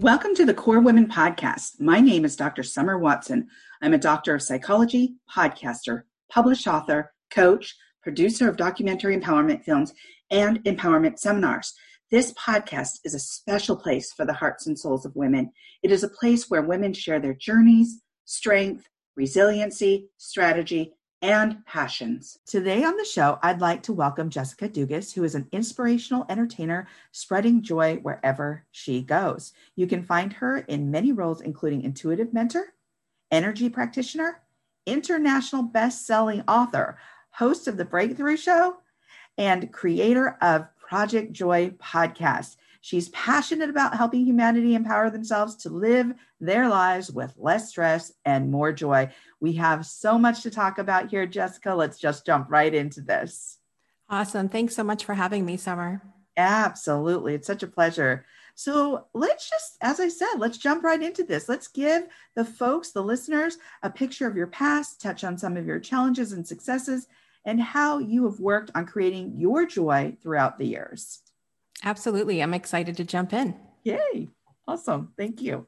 Welcome to the KORE Women Podcast. My name is Dr. Summer Watson. I'm a doctor of psychology, podcaster, published author, coach, producer of documentary empowerment films, and empowerment seminars. This podcast is a special place for the hearts and souls of women. It is a place where women share their journeys, strength, resiliency, strategy, and passions. Today on the show, I'd like to welcome Jessica Dugas, who is an inspirational entertainer spreading joy wherever she goes. You can find her in many roles, including intuitive mentor, energy practitioner, international best-selling author, host of the Breakthrough Show, and creator of Project Joy podcast. She's passionate about helping humanity empower themselves to live their lives with less stress and more joy. We have so much to talk about here, Jessica. Let's just jump right into this. Awesome. Thanks so much for having me, Summer. Absolutely. It's such a pleasure. So let's just, as I said, let's jump right into this. Let's give the folks, the listeners, a picture of your past, touch on some of your challenges and successes, and how you have worked on creating your joy throughout the years. Absolutely. I'm excited to jump in. Yay. Awesome. Thank you.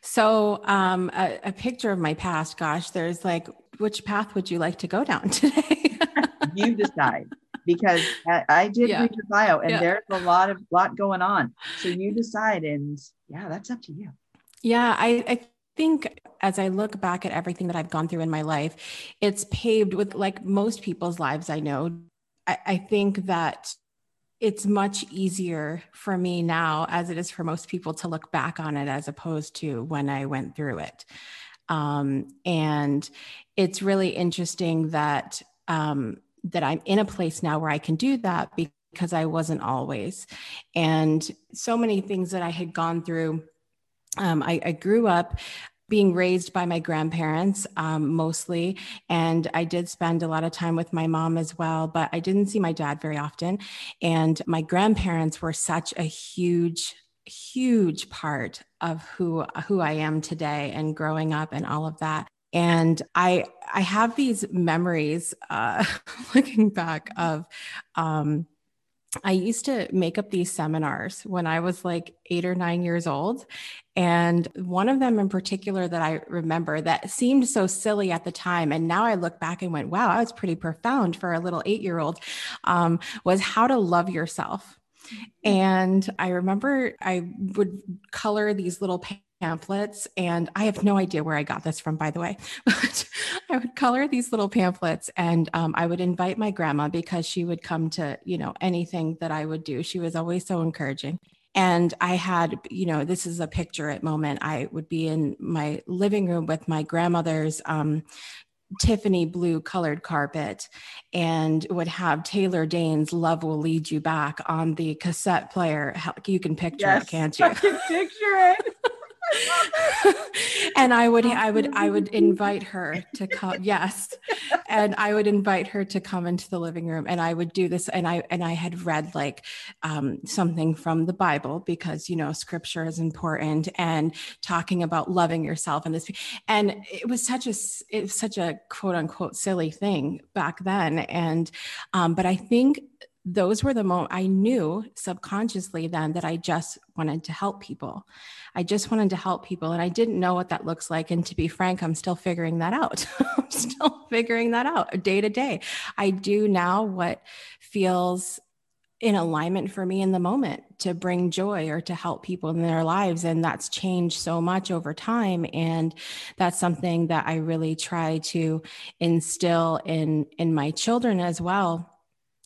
So, um, a, a, picture of my past, gosh, there's like, which path would you like to go down today? you decide because I, I did yeah. read your bio and yeah. there's a lot of lot going on. So you decide and yeah, that's up to you. Yeah, I, I think as I look back at everything that I've gone through in my life, it's paved with like most people's lives I know. I, I think that it's much easier for me now, as it is for most people, to look back on it as opposed to when I went through it. Um, and it's really interesting that um, that I'm in a place now where I can do that because I wasn't always. And so many things that I had gone through. Um, I, I, grew up being raised by my grandparents um, mostly. And I did spend a lot of time with my mom as well, but I didn't see my dad very often. And my grandparents were such a huge, huge part of who who I am today and growing up and all of that. And I I have these memories uh, looking back of um, I used to make up these seminars when I was like eight or nine years old. And one of them in particular that I remember that seemed so silly at the time. And now I look back and went, wow, that was pretty profound for a little eight year old um, was how to love yourself. And I remember I would color these little pamphlets and i have no idea where i got this from by the way but i would color these little pamphlets and um, i would invite my grandma because she would come to you know anything that i would do. She was always so encouraging. And i had you know this is a picture at moment. I would be in my living room with my grandmother's um, Tiffany blue colored carpet and would have Taylor Dayne's Love Will Lead You Back on the cassette player. You can picture yes, it, can't you? I can picture it. and I would I would I would invite her to come yes. And I would invite her to come into the living room and I would do this and I and I had read like um, something from the Bible because you know scripture is important and talking about loving yourself and this and it was such a it was such a quote unquote silly thing back then and um, but I think those were the moment I knew subconsciously then that I just wanted to help people. I just wanted to help people. And I didn't know what that looks like. And to be frank, I'm still figuring that out. I'm still figuring that out day to day. I do now what feels in alignment for me in the moment to bring joy or to help people in their lives and that's changed so much over time and that's something that I really try to instill in in my children as well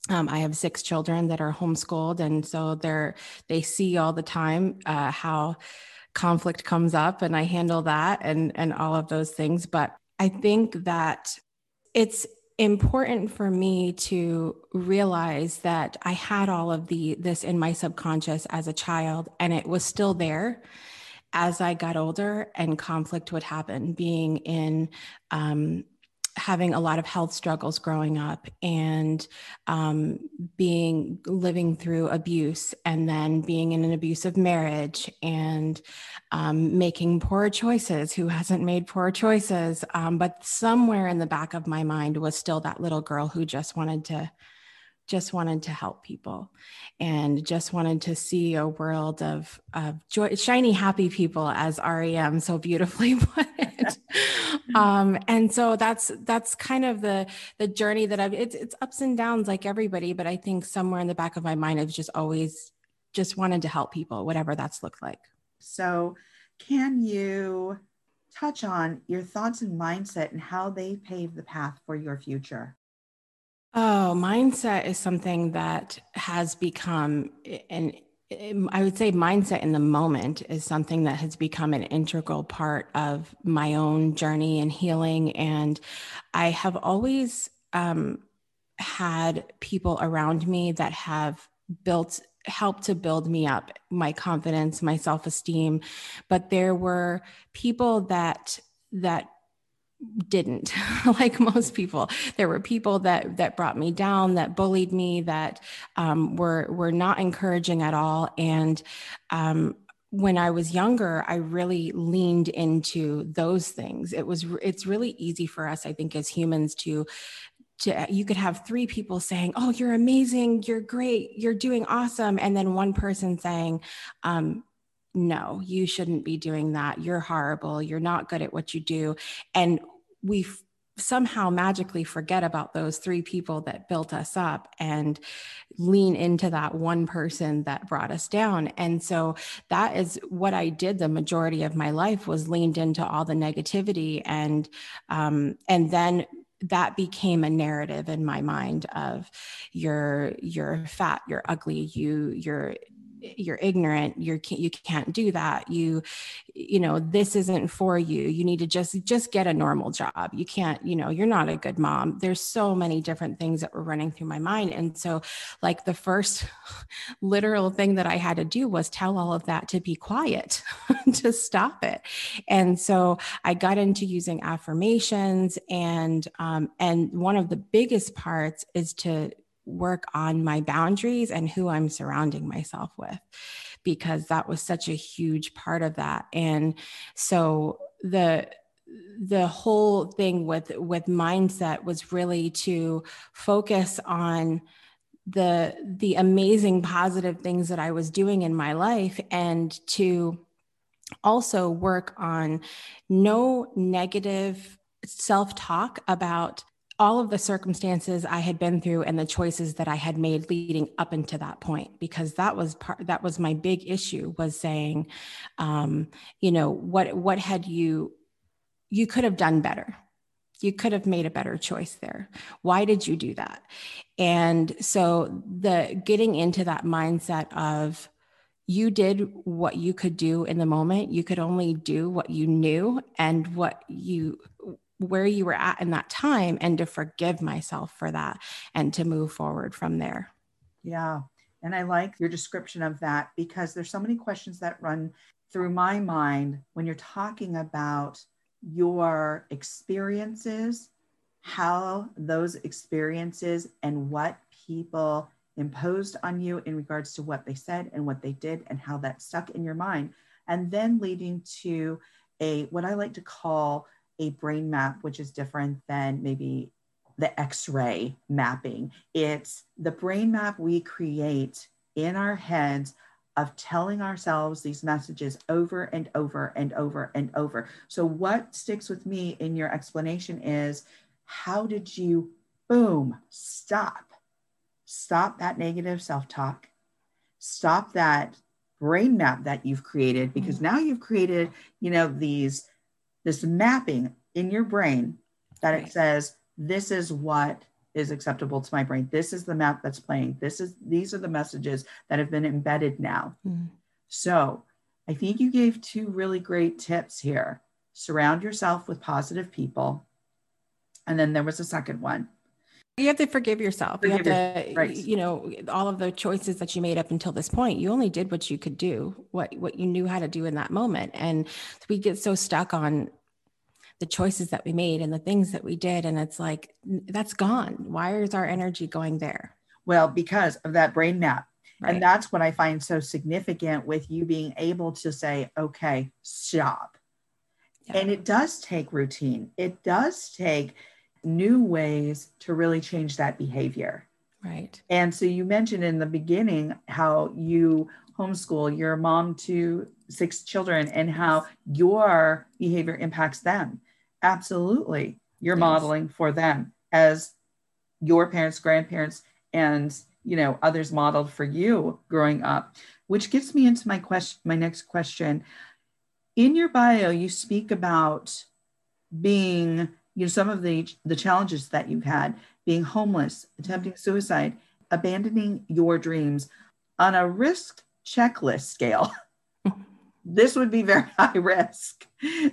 um, I have six children that are homeschooled, and so they're they see all the time uh, how conflict comes up, and I handle that and and all of those things. But I think that it's important for me to realize that I had all of the this in my subconscious as a child, and it was still there as I got older, and conflict would happen. Being in um, having a lot of health struggles growing up and um, being living through abuse and then being in an abusive marriage and um, making poor choices. Who hasn't made poor choices? Um, but somewhere in the back of my mind was still that little girl who just wanted to just wanted to help people and just wanted to see a world of, of joy, shiny, happy people, as REM so beautifully put it. um, and so that's that's kind of the the journey that I've. It's it's ups and downs like everybody, but I think somewhere in the back of my mind, I've just always just wanted to help people, whatever that's looked like. So, can you touch on your thoughts and mindset and how they pave the path for your future? Oh, mindset is something that has become an I would say mindset in the moment is something that has become an integral part of my own journey and healing. And I have always um, had people around me that have built helped to build me up my confidence my self-esteem but there were people that that didn't like most people. There were people that that brought me down that bullied me that um, were were not encouraging at all. And um, when i was younger i really leaned into those things. It was it's really easy for us i think as humans to to you could have three people saying oh you're amazing you're great you're doing awesome and then one person saying um, no, you shouldn't be doing that. You're horrible. You're not good at what you do. And we f- somehow magically forget about those three people that built us up and lean into that one person that brought us down and so that is what i did the majority of my life was leaned into all the negativity and um, and then that became a narrative in my mind of you're you're fat you're ugly you you're you're ignorant you're you can't do that. You you know this isn't for you. You need to just just get a normal job. You can't you know you're not a good mom. There's so many different things that were running through my mind. And so like the first literal thing that i had to do was tell all of that to be quiet to stop it. And so i got into using affirmations and um, and one of the biggest parts is to work on my boundaries and who I'm surrounding myself with because that was such a huge part of that. And so the the whole thing with with mindset was really to focus on the the amazing positive things that I was doing in my life and to also work on no negative self-talk about all of the circumstances I had been through and the choices that I had made leading up into that point, because that was part that was my big issue was saying, um, you know, what what had you you could have done better. You could have made a better choice there. Why did you do that? And so the getting into that mindset of you did what you could do in the moment. You could only do what you knew and what you where you were at in that time and to forgive myself for that and to move forward from there. Yeah. And I like your description of that because there's so many questions that run through my mind when you're talking about your experiences, how those experiences and what people imposed on you in regards to what they said and what they did and how that stuck in your mind and then leading to a what I like to call a brain map, which is different than maybe the x ray mapping. It's the brain map we create in our heads of telling ourselves these messages over and over and over and over. So, what sticks with me in your explanation is how did you, boom, stop? Stop that negative self talk. Stop that brain map that you've created because mm-hmm. now you've created, you know, these this mapping in your brain that right. it says this is what is acceptable to my brain this is the map that's playing this is these are the messages that have been embedded now mm. so i think you gave two really great tips here surround yourself with positive people and then there was a second one you have to forgive yourself. Forgive you have to, right. you know, all of the choices that you made up until this point. You only did what you could do, what what you knew how to do in that moment. And we get so stuck on the choices that we made and the things that we did, and it's like that's gone. Why is our energy going there? Well, because of that brain map. Right. And that's what I find so significant with you being able to say, okay, stop. Yeah. And it does take routine. It does take new ways to really change that behavior. Right. And so you mentioned in the beginning how you homeschool your mom to six children and how your behavior impacts them. Absolutely. You're yes. modeling for them as your parents, grandparents, and you know others modeled for you growing up which gets me into my question my next question in your bio you speak about being you know some of the the challenges that you've had being homeless attempting suicide abandoning your dreams on a risk checklist scale this would be very high risk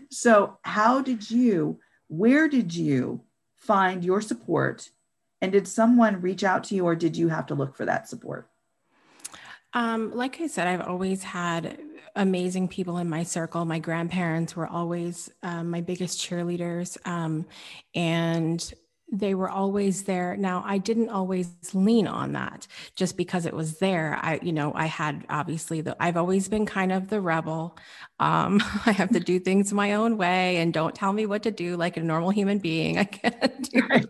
so how did you where did you find your support and did someone reach out to you or did you have to look for that support? Um, like I said, I've always had amazing people in my circle. My grandparents were always um, my biggest cheerleaders. Um, and they were always there. Now, I didn't always lean on that just because it was there. I, you know, I had obviously the, I've always been kind of the rebel. Um, I have to do things my own way and don't tell me what to do like a normal human being. I can't do.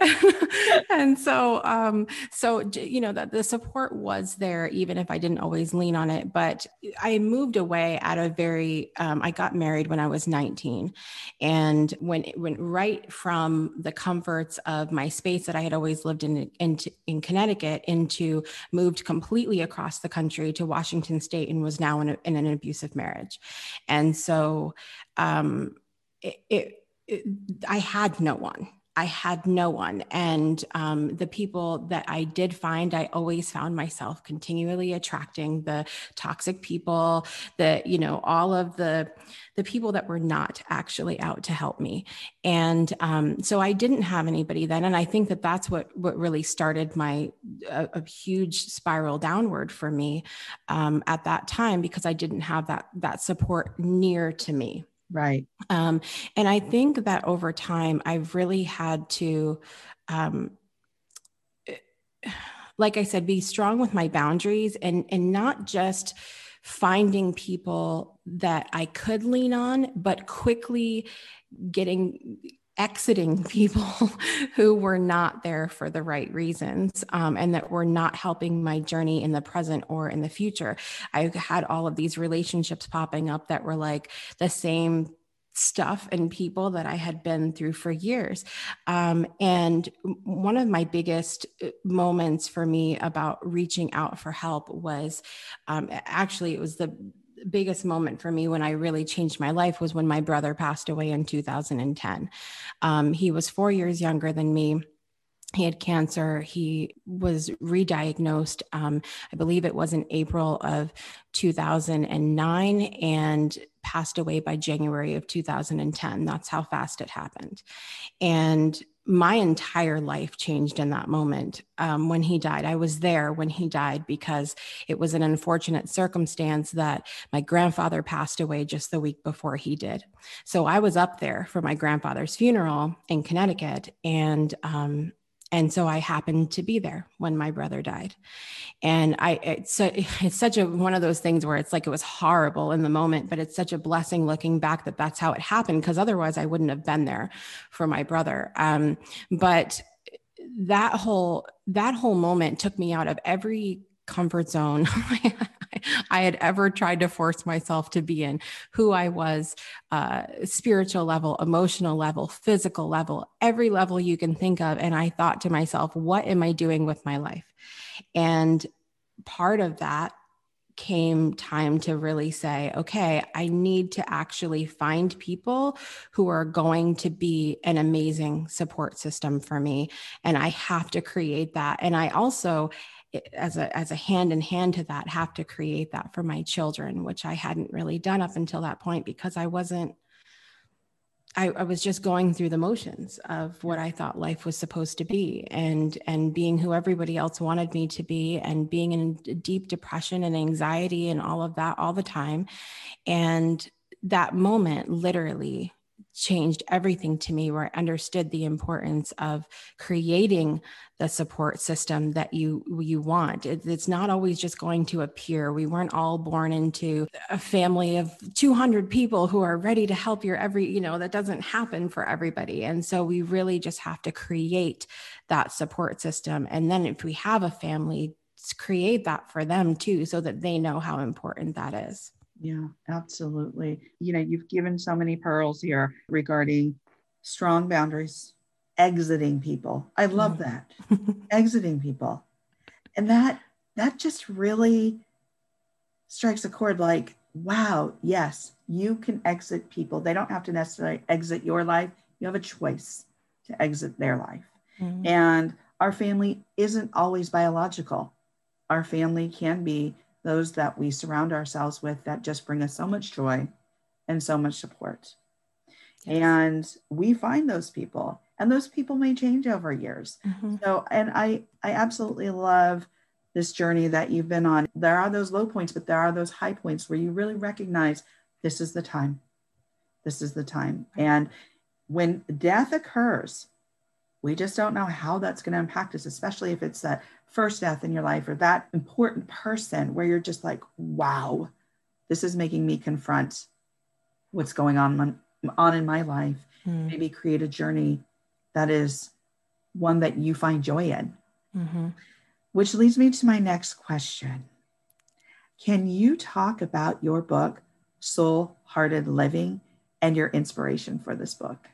and so, um, so, you know, that the support was there, even if I didn't always lean on it, but I moved away at a very, um, I got married when I was 19 and when, it went right from the comforts of my space that I had always lived in, in, in Connecticut into moved completely across the country to Washington state and was now in, a, in an abusive marriage. And so um, it, it, it, I had no one. I had no one. And um, the people that I did find, I always found myself continually attracting the toxic people, the, you know, all of the, the people that were not actually out to help me. And um, so I didn't have anybody then. And I think that that's what, what really started my, a, a huge spiral downward for me um, at that time, because I didn't have that, that support near to me. Right. Um, and I think that over time, I've really had to, um, like I said, be strong with my boundaries and and not just finding people that I could lean on, but quickly getting exiting people who were not there for the right reasons um, and that were not helping my journey in the present or in the future. I had all of these relationships popping up that were like the same stuff and people that I had been through for years. Um, and one of my biggest uh, moments for me about reaching out for help was um, actually, it was the biggest moment for me when I really changed my life was when my brother passed away in 2010. Um, he was four years younger than me he had cancer. He was re-diagnosed. Um, I believe it was in April of 2009 and passed away by January of 2010. That's how fast it happened. And my entire life changed in that moment um, when he died. I was there when he died because it was an unfortunate circumstance that my grandfather passed away just the week before he did. So I was up there for my grandfather's funeral in Connecticut, and um, and so I happened to be there when my brother died. And I, it's, a, it's such a, one of those things where it's like, it was horrible in the moment, but it's such a blessing looking back that that's how it happened. Cause otherwise I wouldn't have been there for my brother. Um, but that whole, that whole moment took me out of every comfort zone I had ever tried to force myself to be in, who I was, uh, spiritual level, emotional level, physical level, every level you can think of. And I thought to myself, what am I doing with my life? And part of that came time to really say, okay, I need to actually find people who are going to be an amazing support system for me. And I have to create that. And I also as a as a hand in hand to that have to create that for my children which i hadn't really done up until that point because i wasn't I, I, was just going through the motions of what I thought life was supposed to be and and being who everybody else wanted me to be and being in deep depression and anxiety and all of that all the time. And that moment literally changed everything to me where i understood the importance of creating the support system that you you want. It, it's not always just going to appear. We weren't all born into a family of 200 people who are ready to help your every you know that doesn't happen for everybody. And so we really just have to create that support system. And then if we have a family create that for them too so that they know how important that is yeah, absolutely. You know, you've given so many pearls here regarding strong boundaries, exiting people. I love that. exiting people. And that that just really strikes a chord like, wow, yes, you can exit people. They don't have to necessarily exit your life. You have a choice to exit their life. Mm-hmm. And our family isn't always biological. Our family can be those that we surround ourselves with that just bring us so much joy and so much support. Yes. And we find those people, and those people may change over years. Mm-hmm. So, and I, I absolutely love this journey that you've been on. There are those low points, but there are those high points where you really recognize this is the time. This is the time. And when death occurs, we just don't know how that's going to impact us, especially if it's that first death in your life or that important person where you're just like, wow, this is making me confront what's going on, on in my life. Mm. Maybe create a journey that is one that you find joy in. Mm-hmm. Which leads me to my next question. Can you talk about your book, Soul Hearted Living, and your inspiration for this book?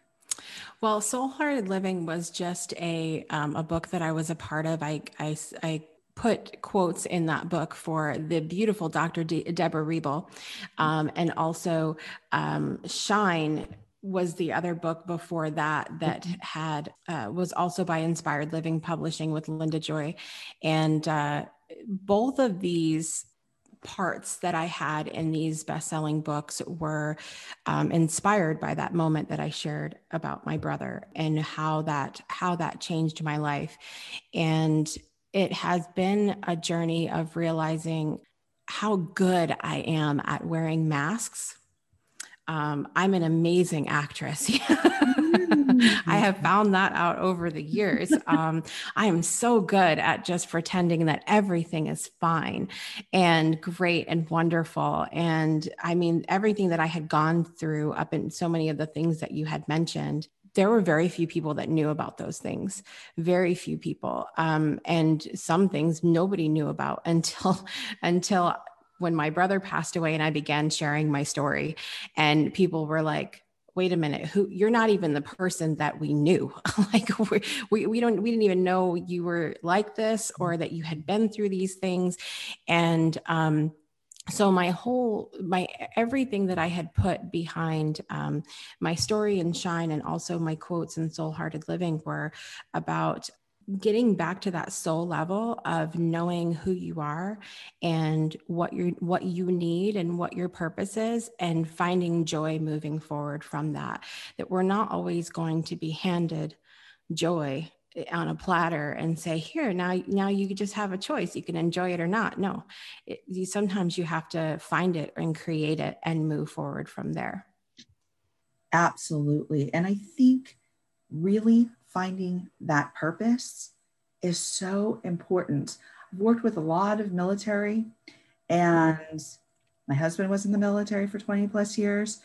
Well, Soul Hearted Living was just a um, a book that I was a part of. I I, I put quotes in that book for the beautiful Dr. De- Deborah Reble, um, and also um, Shine was the other book before that that had uh, was also by Inspired Living Publishing with Linda Joy, and uh, both of these parts that I had in these best selling books were um, inspired by that moment that I shared about my brother and how that how that changed my life. And it has been a journey of realizing how good I am at wearing masks. Um, I'm an amazing actress. I have found that out over the years. Um, I am so good at just pretending that everything is fine and great and wonderful. And I mean, everything that I had gone through up in so many of the things that you had mentioned, there were very few people that knew about those things very few people um, and some things nobody knew about until until when my brother passed away and i began sharing my story and people were like wait a minute who you're not even the person that we knew. Like we, we don't we didn't even know you were like this or that you had been through these things. And um so my whole my everything that i had put behind um, my story and shine and also my quotes and soul hearted living were about getting back to that soul level of knowing who you are and what you what you need and what your purpose is and finding joy moving forward from that that we're not always going to be handed joy eh, on a platter and say here now now you just have a choice. You can enjoy it or not. No it, you, sometimes you have to find it and create it and move forward from there. Absolutely. And i think really finding that purpose is so important. I've worked with a lot of military, and my husband was in the military for 20 plus years.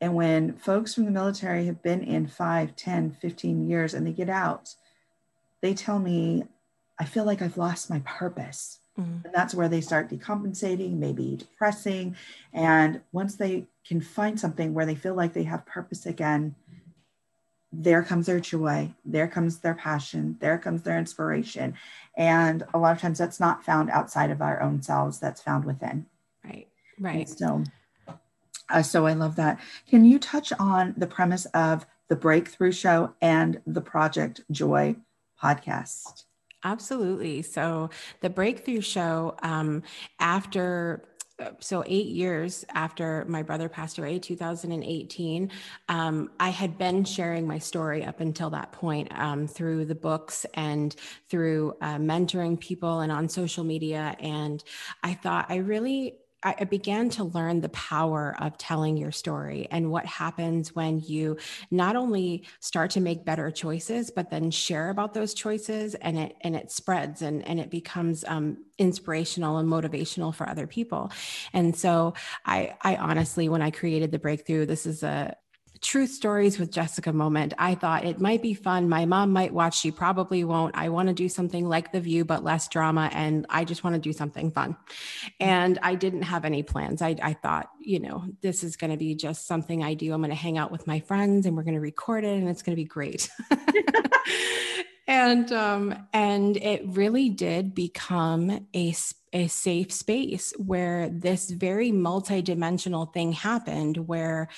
And when folks from the military have been in 5, 10, 15 years and they get out, they tell me, I feel like I've lost my purpose. Mm-hmm. And that's where they start decompensating, maybe depressing. And once they can find something where they feel like they have purpose again, there comes their joy, there comes their passion, there comes their inspiration. And a lot of times that's not found outside of our own selves, that's found within. Right, right. so, uh, so I love that. Can you touch on the premise of the Breakthrough Show and the Project Joy podcast? Absolutely. So, the Breakthrough Show, um, after so eight years after my brother passed away 2018 um, i had been sharing my story up until that point um, through the books and through uh, mentoring people and on social media. And i thought i really I began to learn the power of telling your story and what happens when you not only start to make better choices, but then share about those choices and it and it spreads and, and it becomes um, inspirational and motivational for other people. And so I I honestly, when I created the breakthrough, this is a Truth Stories with Jessica moment. I thought it might be fun. My mom might watch. She probably won't. I want to do something like The View, but less drama. And I just want to do something fun. And I didn't have any plans. I, I thought, you know, this is going to be just something I do. I'm going to hang out with my friends and we're going to record it and it's going to be great. and um, and it really did become a a safe space where this very multidimensional thing happened where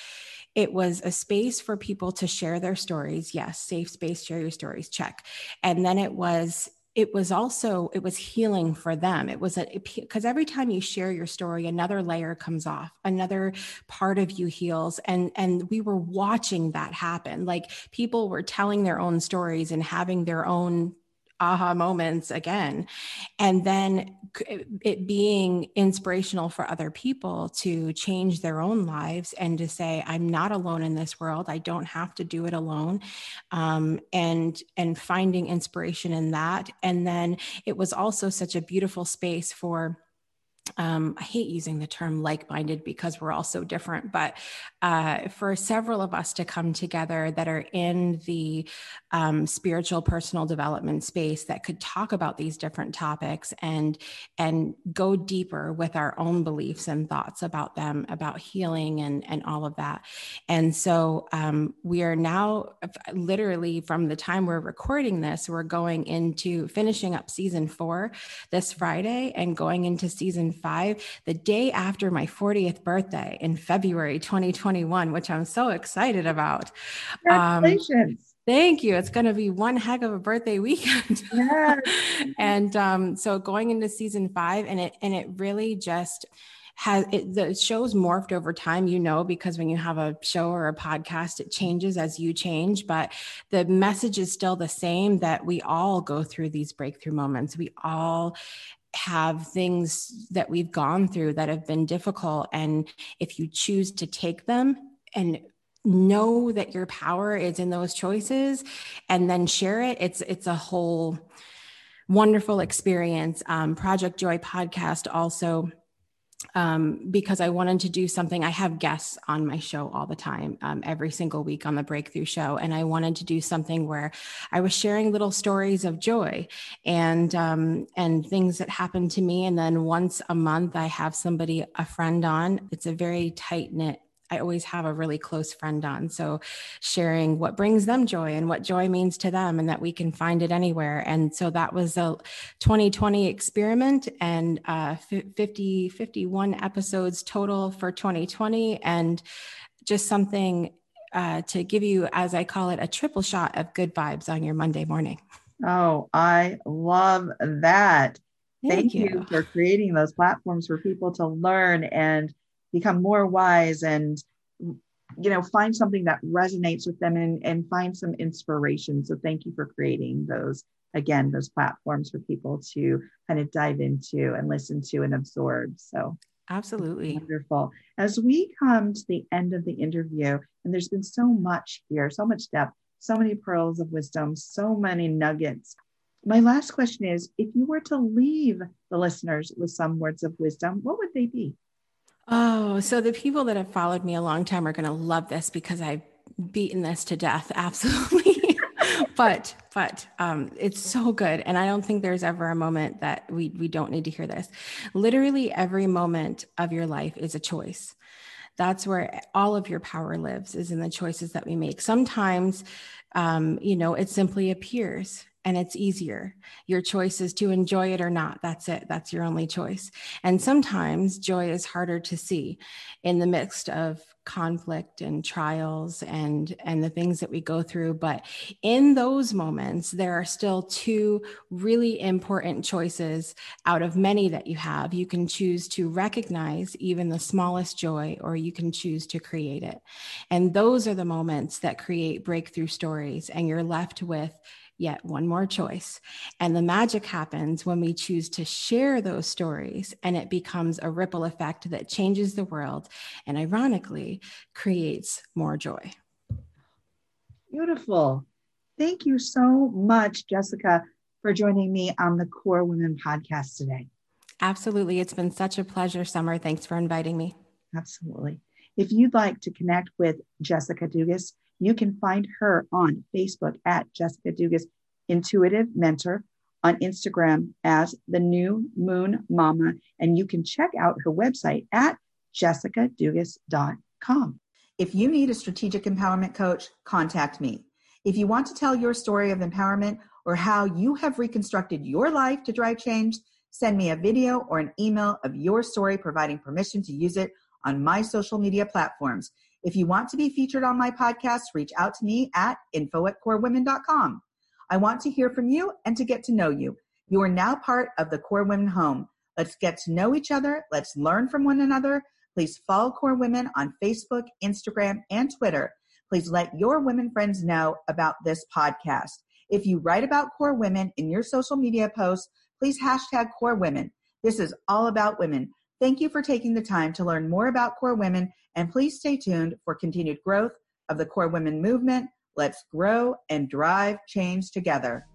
it was a space for people to share their stories. Yes, safe space, share your stories, check. And then it was it was also it was healing for them. It was a because every time you share your story another layer comes off another part of you heals. And and we were watching that happen. Like people were telling their own stories and having their own aha moments again. And then it being inspirational for other people to change their own lives and to say i'm not alone in this world. I don't have to do it alone. Um, and and finding inspiration in that. And then it was also such a beautiful space for um, I hate using the term like minded because we're all so different, but uh, for several of us to come together that are in the um, spiritual personal development space that could talk about these different topics and and go deeper with our own beliefs and thoughts about them, about healing and and all of that. And so um, we are now literally from the time we're recording this, we're going into finishing up season four this Friday and going into season five, the day after my 40th birthday in February 2021, which I'm so excited about. Um, Congratulations. Um, Thank you. It's going to be one heck of a birthday weekend. Yes. and um, so going into season five, and it and it really just has it, the show's morphed over time, you know, because when you have a show or a podcast, it changes as you change. But the message is still the same that we all go through these breakthrough moments. We all have things that we've gone through that have been difficult. And if you choose to take them and know that your power is in those choices and then share it, it's it's a whole wonderful experience. Um, Project Joy podcast also um, because I wanted to do something. I have guests on my show all the time, um, every single week on the Breakthrough Show, and I wanted to do something where I was sharing little stories of joy and um, and things that happened to me. And then once a month, I have somebody, a friend on. It's a very tight knit I always have a really close friend on. So sharing what brings them joy and what joy means to them and that we can find it anywhere. And so that was a 2020 experiment and uh, 50, 51 episodes total for 2020. And just something uh, to give you, as I call it, a triple shot of good vibes on your Monday morning. Oh, I love that. Thank, Thank you. you for creating those platforms for people to learn and become more wise and you know find something that resonates with them and, and find some inspiration. So thank you for creating those again those platforms for people to kind of dive into and listen to and absorb. So absolutely. wonderful. As we come to the end of the interview and there's been so much here so much depth so many pearls of wisdom so many nuggets. My last question is if you were to leave the listeners with some words of wisdom what would they be Oh, so the people that have followed me a long time are going to love this because I've beaten this to death. Absolutely. but but um, it's so good and i don't think there's ever a moment that we we don't need to hear this literally every moment of your life is a choice that's where all of your power lives is in the choices that we make sometimes um, you know it simply appears and it's easier. Your choice is to enjoy it or not. That's it. That's your only choice. And sometimes joy is harder to see in the midst of conflict and trials and and the things that we go through but in those moments there are still two really important choices out of many that you have you can choose to recognize even the smallest joy or you can choose to create it and those are the moments that create breakthrough stories and you're left with yet one more choice. And the magic happens when we choose to share those stories, and it becomes a ripple effect that changes the world and, ironically, creates more joy. Beautiful. Thank you so much, Jessica, for joining me on the KORE Women podcast today. Absolutely. It's been such a pleasure, Summer. Thanks for inviting me. Absolutely. If you'd like to connect with Jessica Dugas, you can find her on Facebook at Jessica Dugas Intuitive Mentor, on Instagram as the New Moon Mama, and you can check out her website at jessicadugas.com. If you need a strategic empowerment coach, contact me. If you want to tell your story of empowerment or how you have reconstructed your life to drive change, send me a video or an email of your story providing permission to use it on my social media platforms. If you want to be featured on my podcast, reach out to me at info at korewomen.com. I want to hear from you and to get to know you. You are now part of the KORE Women home. Let's get to know each other. Let's learn from one another. Please follow KORE Women on Facebook, Instagram, and Twitter. Please let your women friends know about this podcast. If you write about KORE Women in your social media posts, please hashtag KORE Women. This is all about women. Thank you for taking the time to learn more about KORE Women, and please stay tuned for continued growth of the KORE Women movement. Let's grow and drive change together.